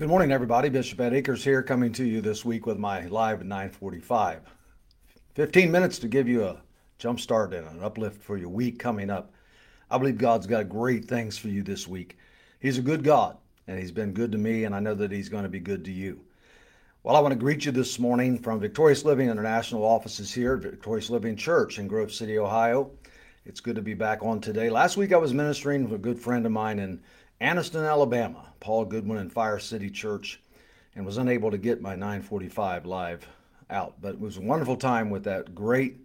Good morning, everybody. Bishop Ed Akers here, coming to you this week with my live at 9:45. 15 minutes to give you a jump start and an uplift for your week coming up. I believe God's got great things for you this week. He's a good God, and He's been good to me, and I know that He's going to be good to you. Well, I want to greet you this morning from Victorious Living International offices here at Victorious Living Church in Grove City, Ohio. It's good to be back on today. Last week I was ministering with a good friend of mine in Anniston, Alabama, Paul Goodwin and Fire City Church, and was unable to get my 945 live out. But it was a wonderful time with that great,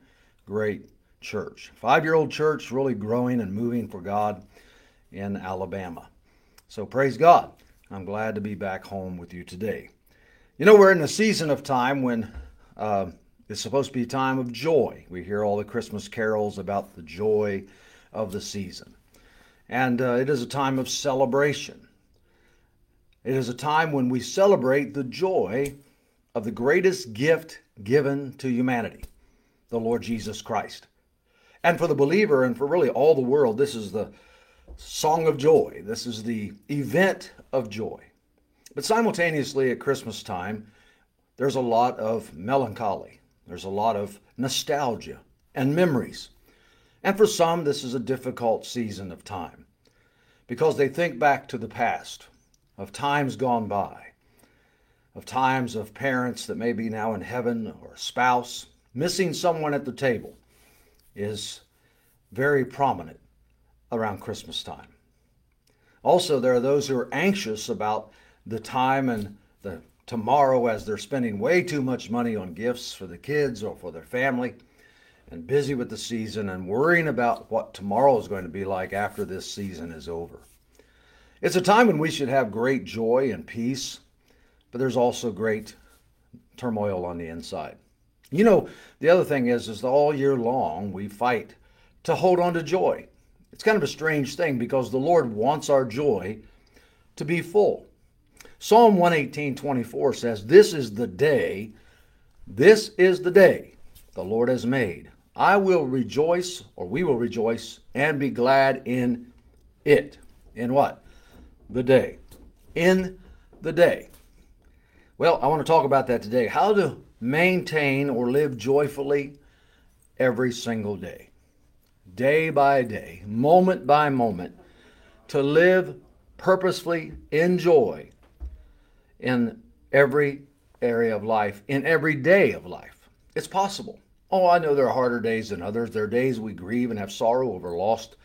great church. Five year old church, really growing and moving for God in Alabama. So praise God. I'm glad to be back home with you today. You know, we're in a season of time when uh, it's supposed to be a time of joy. We hear all the Christmas carols about the joy of the season. And uh, it is a time of celebration. It is a time when we celebrate the joy of the greatest gift given to humanity, the Lord Jesus Christ. And for the believer and for really all the world, this is the song of joy. This is the event of joy. But simultaneously at Christmas time, there's a lot of melancholy. There's a lot of nostalgia and memories. And for some, this is a difficult season of time because they think back to the past, of times gone by, of times of parents that may be now in heaven or a spouse. Missing someone at the table is very prominent around Christmas time. Also, there are those who are anxious about the time and the tomorrow as they're spending way too much money on gifts for the kids or for their family and busy with the season and worrying about what tomorrow is going to be like after this season is over. It's a time when we should have great joy and peace, but there's also great turmoil on the inside. You know, the other thing is is all year long we fight to hold on to joy. It's kind of a strange thing because the Lord wants our joy to be full. Psalm 118 24 says, "This is the day, this is the day the Lord has made. I will rejoice, or we will rejoice, and be glad in it. In what? The day. In the day. Well, I want to talk about that today. How to maintain or live joyfully every single day, day by day, moment by moment, to live purposefully in joy in every area of life, in every day of life. It's possible. Oh, I know there are harder days than others. There are days we grieve and have sorrow over lost,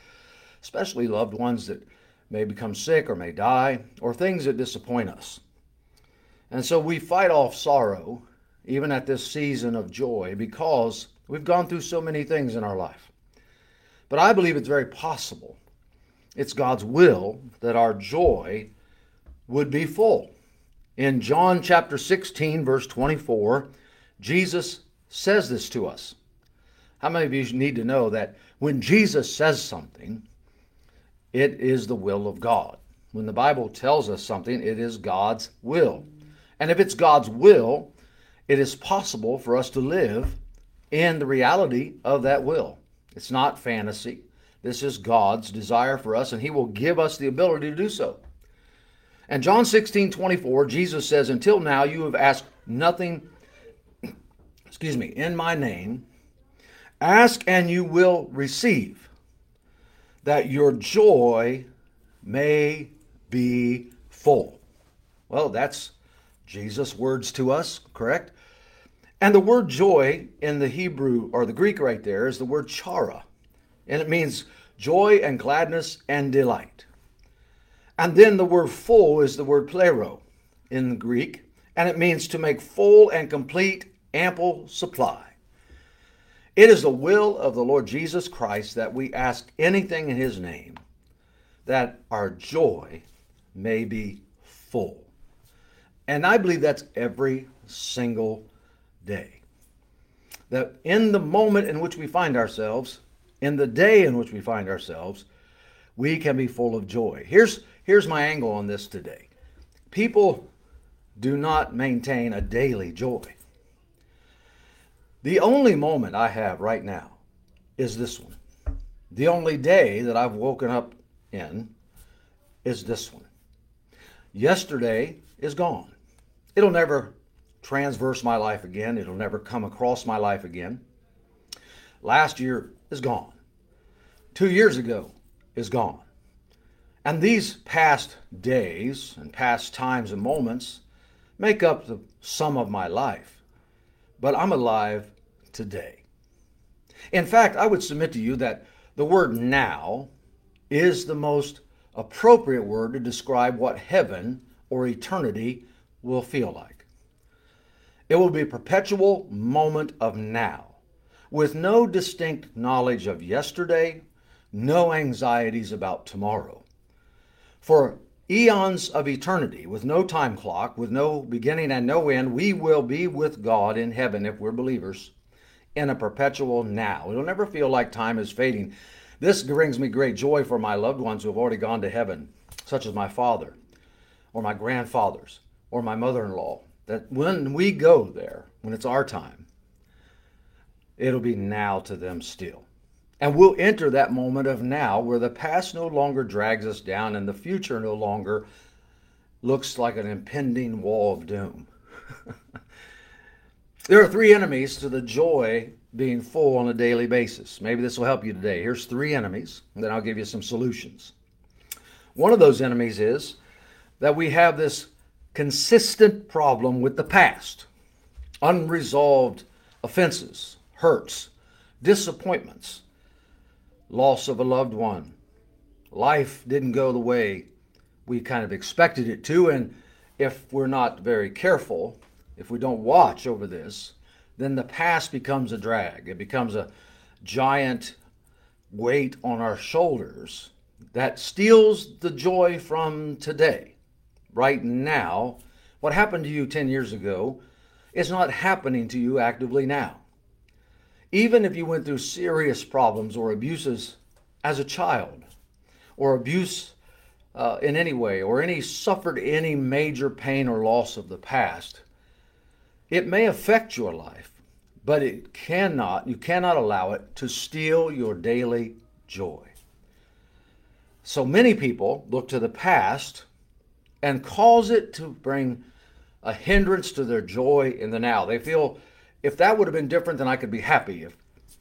especially loved ones that may become sick or may die, or things that disappoint us. And so we fight off sorrow, even at this season of joy, because we've gone through so many things in our life. But I believe it's very possible, it's God's will that our joy would be full. In John chapter 16, verse 24, Jesus says this to us. How many of you need to know that when Jesus says something, it is the will of God? When the Bible tells us something, it is God's will. And if it's God's will, it is possible for us to live in the reality of that will. It's not fantasy. This is God's desire for us, and He will give us the ability to do so. And John 16, 24, Jesus says, Until now you have asked nothing excuse me, in my name, ask and you will receive, that your joy may be full. Well, that's Jesus' words to us, correct? And the word joy in the Hebrew or the Greek right there is the word chara, and it means joy and gladness and delight. And then the word full is the word plero in Greek, and it means to make full and complete ample supply. It is the will of the Lord Jesus Christ that we ask anything in His name, that our joy may be full. And I believe that's every single day. That in the moment in which we find ourselves, in the day in which we find ourselves, we can be full of joy. Here's, here's my angle on this today. People do not maintain a daily joy. The only moment I have right now is this one. The only day that I've woken up in is this one. Yesterday is gone. It'll never transverse my life again. It'll never come across my life again. Last year is gone. Two years ago is gone. And these past days and past times and moments make up the sum of my life. But I'm alive today. In fact, I would submit to you that the word now is the most appropriate word to describe what heaven or eternity will feel like. It will be a perpetual moment of now, with no distinct knowledge of yesterday, no anxieties about tomorrow. For eons of eternity, with no time clock, with no beginning and no end, we will be with God in heaven if we're believers in a perpetual now. It'll never feel like time is fading. This brings me great joy for my loved ones who have already gone to heaven, such as my father, or my grandfathers, or my mother in law. That when we go there, when it's our time, it'll be now to them still. And we'll enter that moment of now where the past no longer drags us down and the future no longer looks like an impending wall of doom. there are three enemies to the joy being full on a daily basis. Maybe this will help you today. Here's three enemies, and then I'll give you some solutions. One of those enemies is that we have this consistent problem with the past, unresolved offenses, hurts, disappointments, loss of a loved one. Life didn't go the way we kind of expected it to, and if we're not very careful, if we don't watch over this, then the past becomes a drag. It becomes a giant weight on our shoulders that steals the joy from today. Right now, what happened to you 10 years ago is not happening to you actively now. Even if you went through serious problems or abuses as a child, or abuse uh, in any way, or any suffered any major pain or loss of the past, it may affect your life, but it cannot, you cannot allow it to steal your daily joy. So many people look to the past and cause it to bring a hindrance to their joy in the now. They feel if that would have been different, then I could be happy. If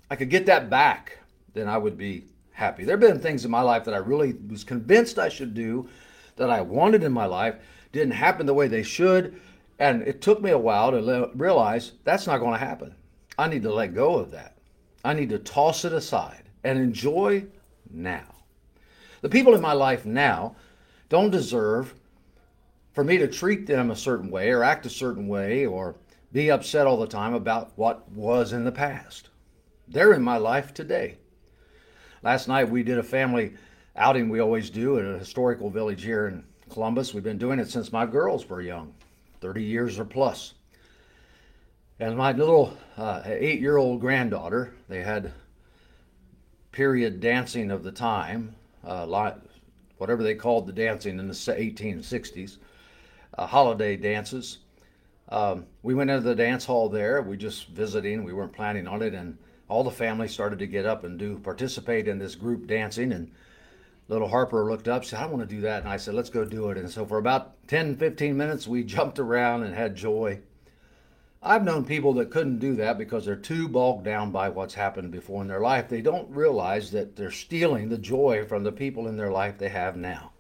I could get that back, then I would be happy. There have been things in my life that I really was convinced I should do, that I wanted in my life, didn't happen the way they should. And it took me a while to realize that's not going to happen. I need to let go of that. I need to toss it aside and enjoy now. The people in my life now don't deserve for me to treat them a certain way or act a certain way or be upset all the time about what was in the past. They're in my life today. Last night we did a family outing we always do at a historical village here in Columbus. We've been doing it since my girls were young, 30 years or plus. And my little uh, eight year old granddaughter, they had period dancing of the time, uh, whatever they called the dancing in the 1860s, uh, holiday dances. Um, we went into the dance hall there. We just visiting. We weren't planning on it, and all the family started to get up and do participate in this group dancing. And little Harper looked up, said, "I want to do that," and I said, "Let's go do it." And so for about 10, 15 minutes, we jumped around and had joy. I've known people that couldn't do that because they're too bogged down by what's happened before in their life. They don't realize that they're stealing the joy from the people in their life they have now.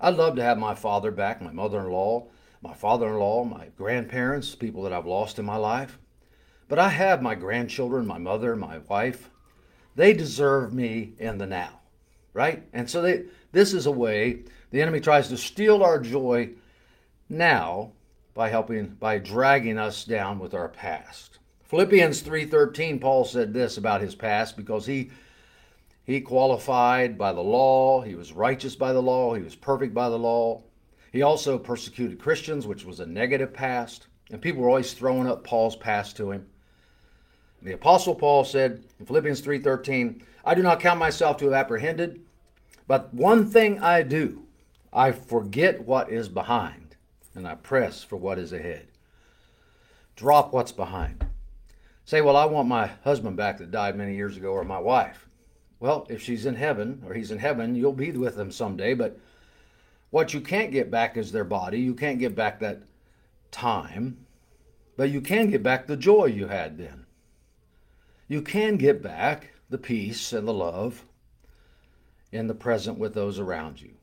I'd love to have my father back, my mother in law, my father in law, my grandparents, people that I've lost in my life. But I have my grandchildren, my mother, my wife. They deserve me in the now, right? And so they, this is a way the enemy tries to steal our joy now by helping by dragging us down with our past. Philippians 3:13 Paul said this about his past because he he qualified by the law, he was righteous by the law, he was perfect by the law. He also persecuted Christians, which was a negative past, and people were always throwing up Paul's past to him. The apostle Paul said in Philippians 3:13, "I do not count myself to have apprehended, but one thing I do, I forget what is behind and I press for what is ahead. Drop what's behind. Say, well, I want my husband back that died many years ago or my wife. Well, if she's in heaven or he's in heaven, you'll be with them someday, but What you can't get back is their body. You can't get back that time, but you can get back the joy you had then. You can get back the peace and the love in the present with those around you.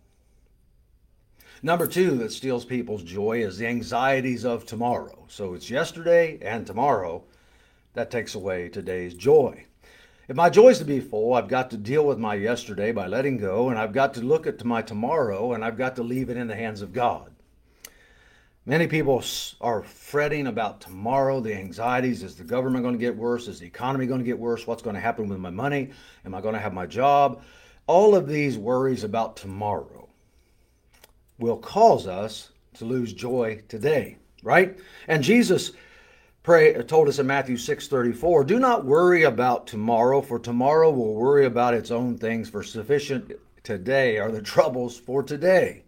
Number two that steals people's joy is the anxieties of tomorrow. So it's yesterday and tomorrow that takes away today's joy. If my joy is to be full, I've got to deal with my yesterday by letting go, and I've got to look at my tomorrow, and I've got to leave it in the hands of God. Many people are fretting about tomorrow, the anxieties. Is the government going to get worse? Is the economy going to get worse? What's going to happen with my money? Am I going to have my job? All of these worries about tomorrow will cause us to lose joy today, right? And Jesus pray, told us in Matthew 6:34, "Do not worry about tomorrow, for tomorrow will worry about its own things, for sufficient today are the troubles for today."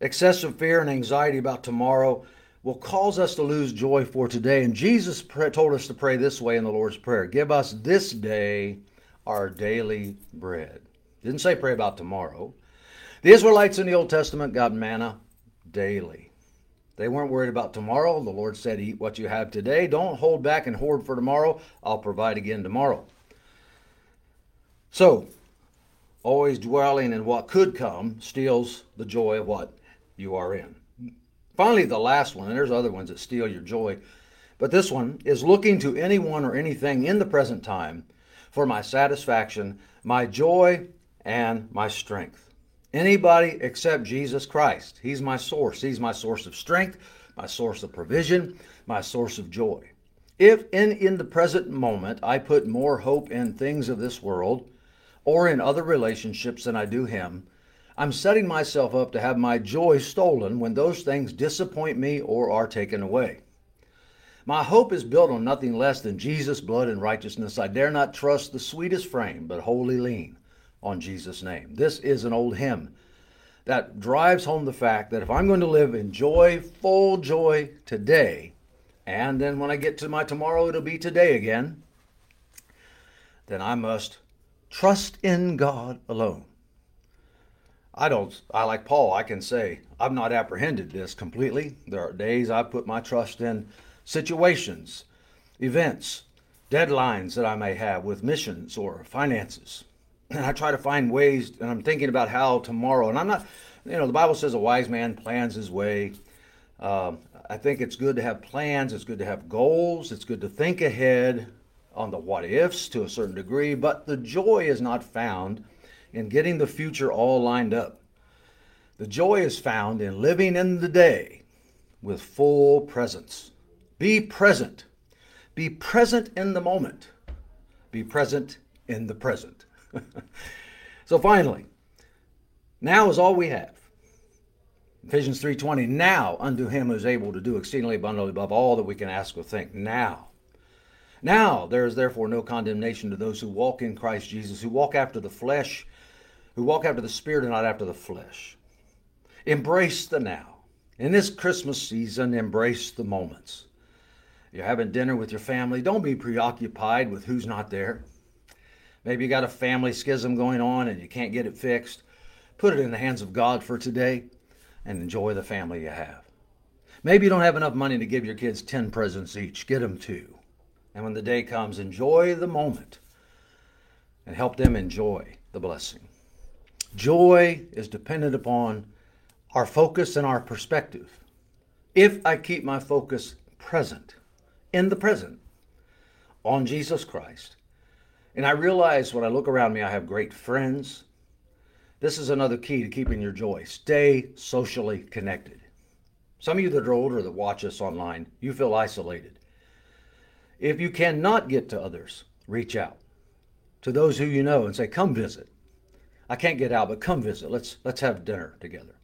Excessive fear and anxiety about tomorrow will cause us to lose joy for today. And Jesus told us to pray this way in the Lord's Prayer Give us this day our daily bread. Didn't say pray about tomorrow. The Israelites in the Old Testament got manna daily. They weren't worried about tomorrow. The Lord said, Eat what you have today. Don't hold back and hoard for tomorrow. I'll provide again tomorrow. So, always dwelling in what could come steals the joy of what you are in. Finally, the last one, and there's other ones that steal your joy, but this one is looking to anyone or anything in the present time for my satisfaction, my joy, and my strength. Anybody except Jesus Christ. He's my source. He's my source of strength, my source of provision, my source of joy. If in, in the present moment I put more hope in things of this world or in other relationships than I do Him, I'm setting myself up to have my joy stolen when those things disappoint me or are taken away. My hope is built on nothing less than Jesus' blood and righteousness. I dare not trust the sweetest frame, but wholly lean on Jesus' name. This is an old hymn that drives home the fact that if I'm going to live in joy, full joy today, and then when I get to my tomorrow, it'll be today again, then I must trust in God alone. I don't, I like Paul, I can say, I've not apprehended this completely. There are days I put my trust in situations, events, deadlines that I may have with missions or finances and I try to find ways, and I'm thinking about how tomorrow, and I'm not, you know, the Bible says a wise man plans his way. Um, I think it's good to have plans, it's good to have goals, it's good to think ahead on the what ifs to a certain degree, but the joy is not found in getting the future all lined up. The joy is found in living in the day with full presence. Be present. Be present in the moment. Be present in the present. so finally, now is all we have. Ephesians 3:20 now unto him who is able to do exceedingly abundantly above all that we can ask or think. Now. Now there is therefore no condemnation to those who walk in Christ Jesus who walk after the flesh who walk after the spirit and not after the flesh. Embrace the now. In this Christmas season embrace the moments. You're having dinner with your family. Don't be preoccupied with who's not there Maybe you got a family schism going on and you can't get it fixed. Put it in the hands of God for today and enjoy the family you have. Maybe you don't have enough money to give your kids 10 presents each. Get them two. And when the day comes, enjoy the moment and help them enjoy the blessing. Joy is dependent upon our focus and our perspective. If I keep my focus present, in the present, on Jesus Christ, and I realize when I look around me, I have great friends. This is another key to keeping your joy. Stay socially connected. Some of you that are older that watch us online, you feel isolated. If you cannot get to others, reach out to those who you know and say, "Come visit." I can't get out, but come visit. Let's let's have dinner together.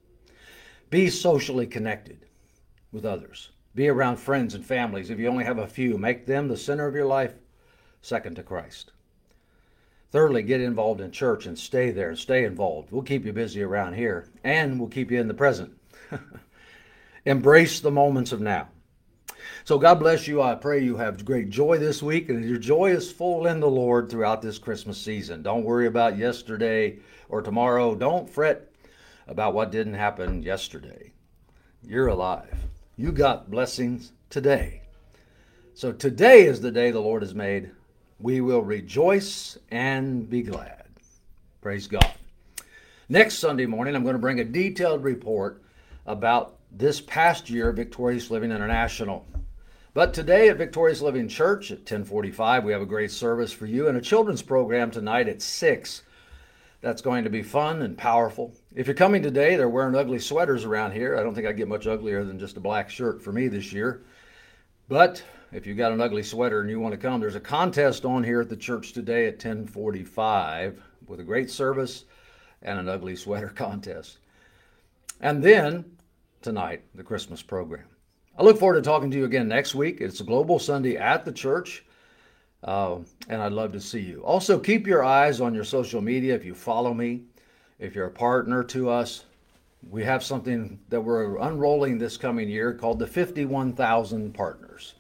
Be socially connected with others. Be around friends and families. If you only have a few, make them the center of your life, second to Christ. Thirdly, get involved in church and stay there and stay involved. We'll keep you busy around here and we'll keep you in the present. Embrace the moments of now. So, God bless you. I pray you have great joy this week and your joy is full in the Lord throughout this Christmas season. Don't worry about yesterday or tomorrow. Don't fret about what didn't happen yesterday. You're alive. You got blessings today. So today is the day the Lord has made. We will rejoice and be glad. Praise God. Next Sunday morning, I'm going to bring a detailed report about this past year, of Victorious Living International. But today at Victorious Living Church at 1045, we have a great service for you and a children's program tonight at 6. That's going to be fun and powerful. If you're coming today, they're wearing ugly sweaters around here. I don't think I get much uglier than just a black shirt for me this year. But if you got an ugly sweater and you want to come, there's a contest on here at the church today at 1045 with a great service and an ugly sweater contest. And then tonight, the Christmas program. I look forward to talking to you again next week. It's a Global Sunday at the church, uh, and I'd love to see you. Also, keep your eyes on your social media if you follow me, if you're a partner to us. We have something that we're unrolling this coming year called the 51,000 Partners.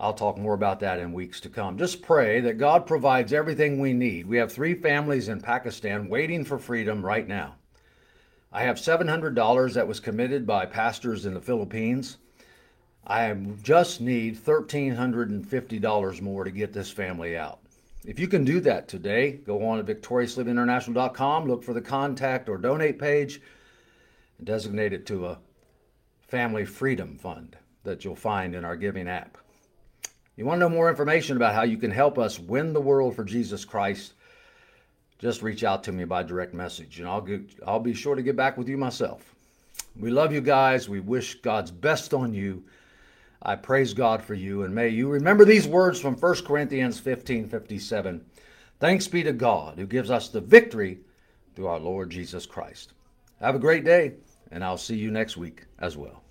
I'll talk more about that in weeks to come. Just pray that God provides everything we need. We have three families in Pakistan waiting for freedom right now. I have $700 that was committed by pastors in the Philippines. I just need $1,350 more to get this family out. If you can do that today, go on to victoriouslivinginternational.com, look for the contact or donate page, and designate it to a family freedom fund that you'll find in our giving app. You want to know more information about how you can help us win the world for Jesus Christ? just reach out to me by direct message and I'll get, I'll be sure to get back with you myself. We love you guys. We wish God's best on you. I praise God for you and may you remember these words from 1 Corinthians 15:57. Thanks be to God who gives us the victory through our Lord Jesus Christ. Have a great day and I'll see you next week as well.